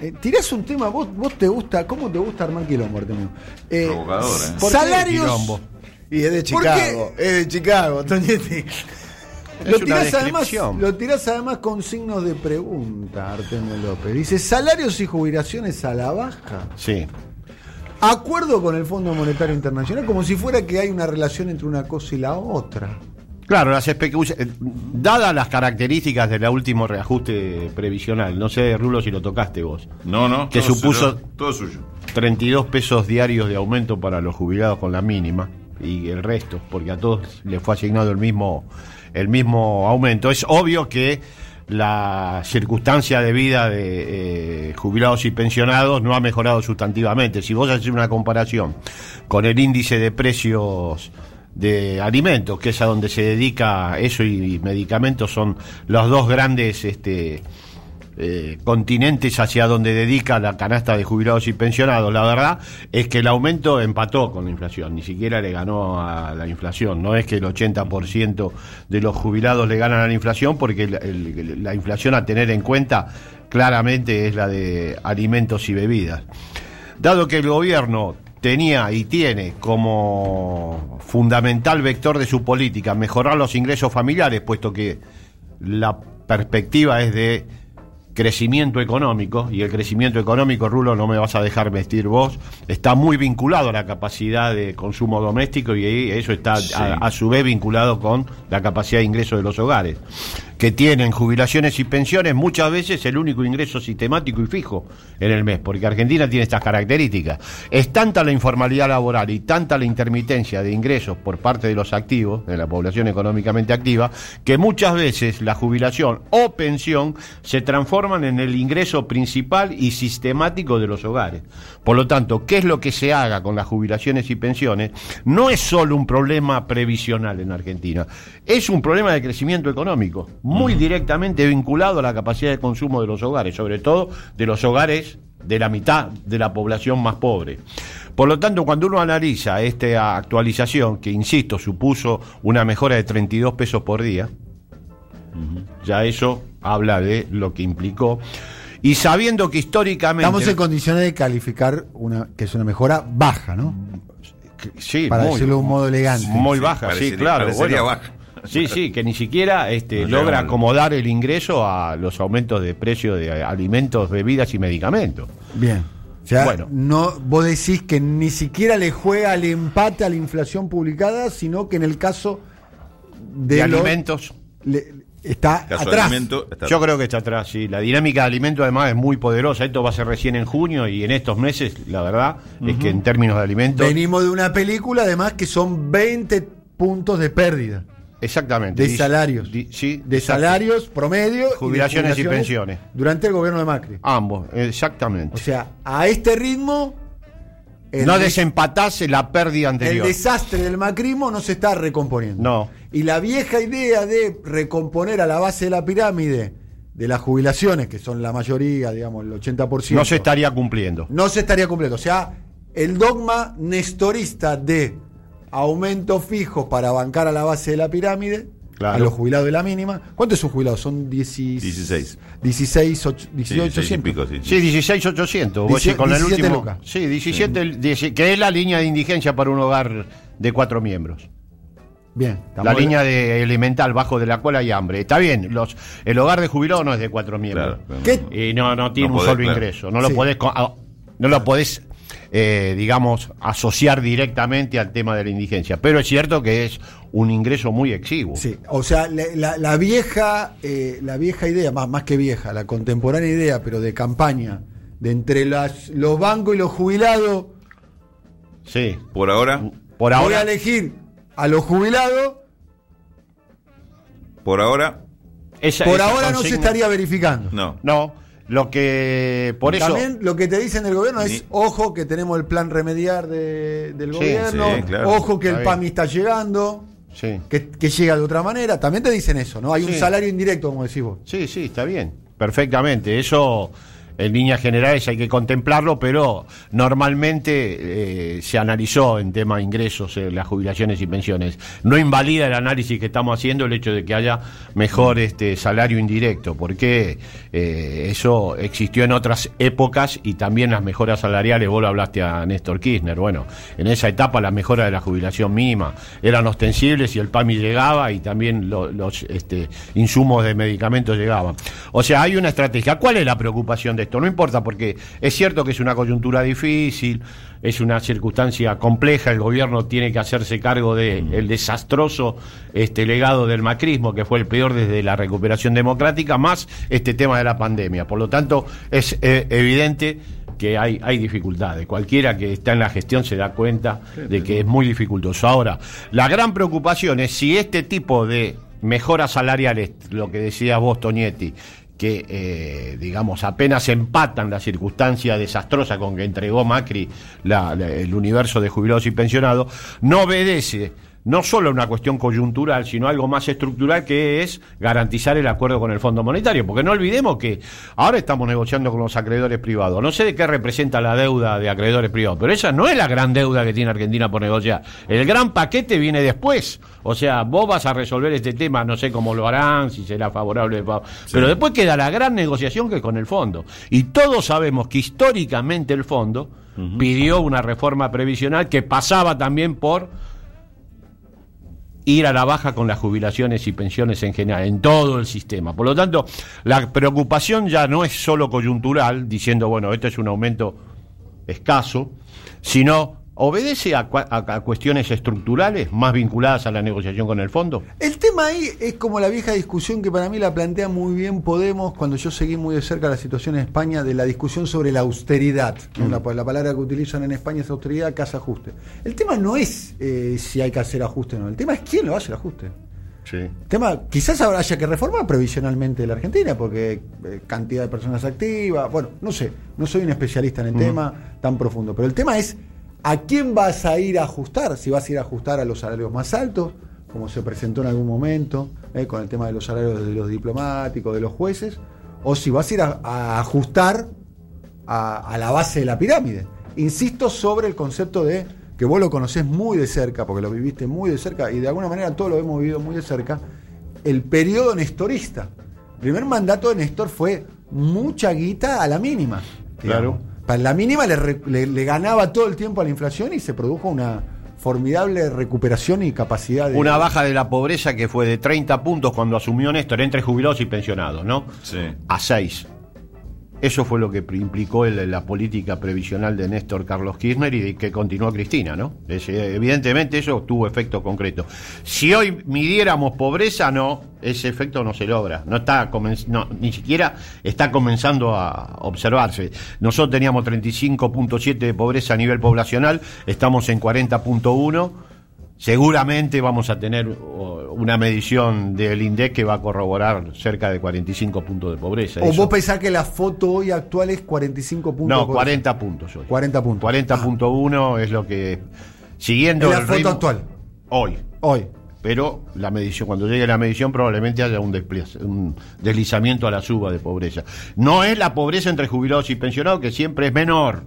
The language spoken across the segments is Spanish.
Eh, tirás un tema, vos, vos te gusta, ¿cómo te gusta armar quilombo, Artemio? Eh, Provocador, ¿eh? ¿por qué Salarios. quilombo? Y es de ¿Por Chicago. Es de Chicago, Toñetti. Lo tirás, además, descripción. lo tirás además con signos de pregunta, Artemio López. Dice, salarios y jubilaciones a la baja. Sí. Acuerdo con el Fondo Monetario Internacional, como si fuera que hay una relación entre una cosa y la otra. Claro, las especulaciones. Dadas las características del último reajuste previsional, no sé, Rulo, si lo tocaste vos. No, no. Que todo supuso- suyo, todo suyo. 32 pesos diarios de aumento para los jubilados con la mínima y el resto, porque a todos les fue asignado el mismo, el mismo aumento. Es obvio que la circunstancia de vida de eh, jubilados y pensionados no ha mejorado sustantivamente. Si vos haces una comparación con el índice de precios de alimentos, que es a donde se dedica eso y, medicamentos, son los dos grandes este, eh, continentes hacia donde dedica la canasta de jubilados y pensionados. La verdad es que el aumento empató con la inflación, ni siquiera le ganó a la inflación. No es que el 80% de los jubilados le ganan a la inflación, porque la inflación a tener en cuenta claramente es la de alimentos y bebidas. Dado que el gobierno tenía y tiene como fundamental vector de su política mejorar los ingresos familiares, puesto que la perspectiva es de crecimiento económico, y el crecimiento económico, Rulo, no me vas a dejar vestir vos, está muy vinculado a la capacidad de consumo doméstico y eso está Sí. a, a su vez vinculado con la capacidad de ingreso de los hogares, que tienen jubilaciones y pensiones muchas veces el único ingreso sistemático y fijo en el mes, porque Argentina tiene estas características. Es tanta la informalidad laboral y tanta la intermitencia de ingresos por parte de los activos, de la población económicamente activa, que muchas veces la jubilación o pensión se transforman en el ingreso principal y sistemático de los hogares. Por lo tanto, ¿qué es lo que se haga con las jubilaciones y pensiones? No es solo un problema previsional en Argentina, es un problema de crecimiento económico, muy directamente vinculado a la capacidad de consumo de los hogares, sobre todo de los hogares de la mitad de la población más pobre. Por lo tanto, cuando uno analiza esta actualización, que insisto, supuso una mejora de 32 pesos por día, ya eso habla de lo que implicó, y sabiendo que históricamente... Estamos en condiciones de calificar una que es una mejora baja, ¿no? Sí, para muy- decirlo de un modo elegante. Muy baja, sí, parecería- claro. parecería bueno. baja. Sí, sí, que ni siquiera este, No logra acomodar el ingreso a los aumentos de precio de alimentos, bebidas y medicamentos. Bien. O sea, Bueno. no, vos decís que ni siquiera le juega al empate a la inflación publicada, sino que en el caso de, alimentos, le- está atrás. alimento, está- yo creo que está atrás, sí. La dinámica de alimentos además es muy poderosa. Esto va a ser recién en junio y en estos meses, la verdad, es que en términos de alimentos... Venimos de una película, además, que son 20 puntos de pérdida. Exactamente. De salarios. di- sí, De salarios promedio. y Jubilaciones y pensiones. Durante el gobierno de Macri. Ambos, exactamente. O sea, a este ritmo. el no des- desempatase la pérdida El anterior. desastre del macrismo no se está recomponiendo. No. Y la vieja idea de recomponer a la base de la pirámide de las jubilaciones, que son la mayoría, digamos, el 80%. no se estaría cumpliendo. no se estaría cumpliendo. O sea, el dogma nestorista de aumento fijo para bancar a la base de la pirámide, Claro. a los jubilados de la mínima. ¿Cuántos son jubilados? Son 16. 16. 16, och- Sí, 18, 16 y pico, sí, Sí, 16,800. Vos Dieci- sí, con el 17 último. lucas. Sí, 17, el- dieci- que es la línea de indigencia para un hogar de cuatro miembros. Bien. La línea de elemental bajo de la cual hay hambre. Está bien, los, el hogar de jubilado no es de cuatro miembros. Claro, ¿Qué? Y no, no tiene No un podés, solo claro. ingreso. No lo podés, co- a- no lo podés eh, digamos, asociar directamente al tema de la indigencia. Pero es cierto que es un ingreso muy exiguo. Sí, o sea, la, la- la vieja, eh, la vieja idea, más, más que vieja, la contemporánea idea, pero de campaña, de entre las, los bancos y los jubilados, Sí. Por ahora, Por voy a ahora. elegir a los jubilados, por ahora, esa- por esa ahora no se estaría verificando. no. No, lo que. Por eso. También lo que te dicen del gobierno es, ojo que tenemos el plan remediar de- del Sí, gobierno, sí, claro. ojo que el. PAMI está llegando, Sí. que, que llega de otra manera, también te dicen eso, ¿no? Hay un salario indirecto, como decís vos. Sí, sí, está bien. Perfectamente. Eso en líneas generales hay que contemplarlo, pero normalmente eh, se analizó en tema de ingresos, eh, las jubilaciones y pensiones. No invalida el análisis que estamos haciendo el hecho de que haya mejor este salario indirecto, porque eh, eso existió en otras épocas y también las mejoras salariales, vos lo hablaste a Néstor Kirchner, bueno, en esa etapa la mejora de la jubilación mínima eran ostensibles y el PAMI llegaba y también lo- los este, insumos de medicamentos llegaban. O sea, hay una estrategia. ¿Cuál es la preocupación de esto? No importa, porque es cierto que es una coyuntura difícil, es una circunstancia compleja, el gobierno tiene que hacerse cargo del desastroso este, legado del macrismo, que fue el peor desde la recuperación democrática, más este tema de la pandemia. Por lo tanto, es eh, evidente que hay, hay dificultades. Cualquiera que está en la gestión se da cuenta de que es muy dificultoso. Ahora, la gran preocupación es si este tipo de mejoras salariales, lo que decía vos, Toñetti, que, eh, digamos, apenas empatan la circunstancia desastrosa con que entregó Macri la- la- el universo de jubilados y pensionados, no obedece no solo una cuestión coyuntural, sino algo más estructural que es garantizar el acuerdo con el Fondo Monetario. Porque no olvidemos que ahora estamos negociando con los acreedores privados. No sé de qué representa la deuda de acreedores privados, pero esa no es la gran deuda que tiene Argentina por negociar. El gran paquete viene después. O sea, vos vas a resolver este tema, no sé cómo lo harán, si será favorable. fa- Pero después queda la gran negociación que es con el fondo. Y todos sabemos que históricamente el fondo pidió una reforma previsional que pasaba también por ir a la baja con las jubilaciones y pensiones en general, en todo el sistema. Por lo tanto, la preocupación ya no es solo coyuntural, diciendo, bueno, este es un aumento escaso, sino obedece a, cua- a- a cuestiones estructurales más vinculadas a la negociación con el fondo. El tema ahí es como la vieja discusión que para mí la plantea muy bien Podemos cuando yo seguí muy de cerca la situación en España de la discusión sobre la austeridad. ¿no? La, la palabra que utilizan en España es austeridad, casa ajuste. El tema no es eh, si hay que hacer ajuste o no, el tema es quién lo hace el ajuste. El tema, quizás ahora haya que reformar previsionalmente la Argentina, porque eh, cantidad de personas activas, bueno, no sé, no soy un especialista en el tema tan profundo, pero el tema es a quién vas a ir a ajustar, si vas a ir a ajustar a los salarios más altos, como se presentó en algún momento, eh, con el tema de los salarios de los diplomáticos, de los jueces, o si vas a ir a, ajustar a, la base de la pirámide. Insisto sobre el concepto de que vos lo conocés muy de cerca, porque lo viviste muy de cerca, y de alguna manera todos lo hemos vivido muy de cerca, el periodo nestorista. El primer mandato de Néstor fue mucha guita a la mínima. Claro. Para la mínima le- le ganaba todo el tiempo a la inflación y se produjo una formidable recuperación y capacidad de... Una baja de la pobreza que fue de 30 puntos cuando asumió Néstor entre jubilados y pensionados, ¿no? Sí. A 6. Eso fue lo que implicó la política previsional de Néstor Carlos Kirchner y que continuó Cristina, ¿no? Eh, evidentemente eso tuvo efecto concreto. Si hoy midiéramos pobreza, no, ese efecto no se logra. No está ni siquiera está comenzando a observarse. Nosotros teníamos 35.7 de pobreza a nivel poblacional, estamos en 40.1. Seguramente vamos a tener una medición del INDEC que va a corroborar cerca de 45 puntos de pobreza. o Eso- vos pensás que la foto hoy actual es 45 puntos. no, por- 40 puntos hoy. 40 puntos. 40.1 es lo que. Siguiendo. Es la el foto ritmo- actual. Hoy. Hoy. Pero la medición, cuando llegue la medición, probablemente haya un, despliz- un deslizamiento a la suba de pobreza. No es la pobreza entre jubilados y pensionados, que siempre es menor.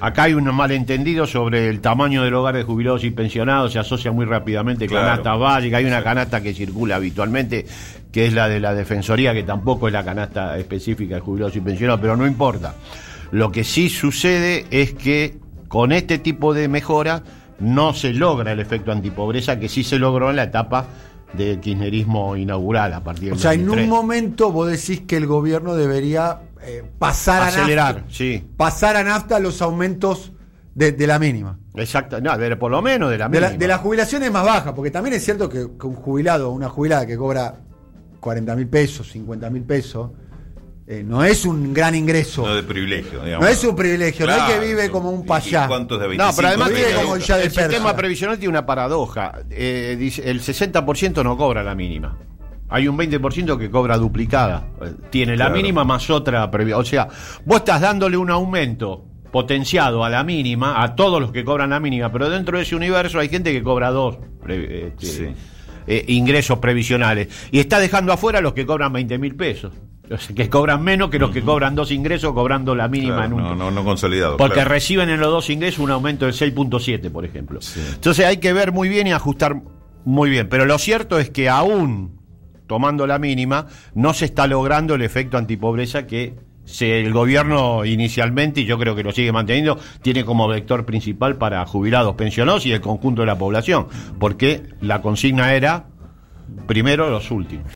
Acá hay un malentendido sobre el tamaño del hogar de jubilados y pensionados, se asocia muy rápidamente con Claro. canasta básica. Hay una canasta que circula habitualmente, que es la de la Defensoría, que tampoco es la canasta específica de jubilados y pensionados, pero no importa. Lo que sí sucede es que con este tipo de mejora no se logra el efecto antipobreza que sí se logró en la etapa del kirchnerismo inaugural a partir O del sea, en 2003. un momento vos decís que el gobierno debería eh, pasar a Acelerar, nafta, sí. pasar a nafta los aumentos de, de la mínima. Exacto, no, de- por lo menos de la De, la- mínima. de las jubilaciones más bajas, porque también es cierto que, que un jubilado o una jubilada que cobra 40 mil pesos, 50 mil pesos, eh, no es un gran ingreso. No de privilegio, digamos. No es un privilegio, no es Claro. que vive como un ¿Y- y payá. ¿Cuántos de No, 25 pero además vive como el ya de el sistema previsional tiene una paradoja. Eh, dice, el 60% no cobra la mínima. Hay un 20% que cobra duplicada. Eh, Tiene la Claro. mínima más otra. previ- O sea, vos estás dándole un aumento potenciado a la mínima, a todos los que cobran la mínima, pero dentro de ese universo hay gente que cobra dos pre- este, Sí. eh, ingresos previsionales. Y está dejando afuera a los que cobran 20 mil pesos. Sea, que cobran menos que los que cobran dos ingresos cobrando la mínima Claro, en un no, no, no consolidado. porque claro. reciben en los dos ingresos un aumento del 6.7, por ejemplo. Entonces hay que ver muy bien y ajustar muy bien. Pero lo cierto es que aún tomando la mínima, no se está logrando el efecto antipobreza que el gobierno inicialmente, y yo creo que lo sigue manteniendo, tiene como vector principal para jubilados, pensionados y el conjunto de la población. Porque la consigna era primero los últimos.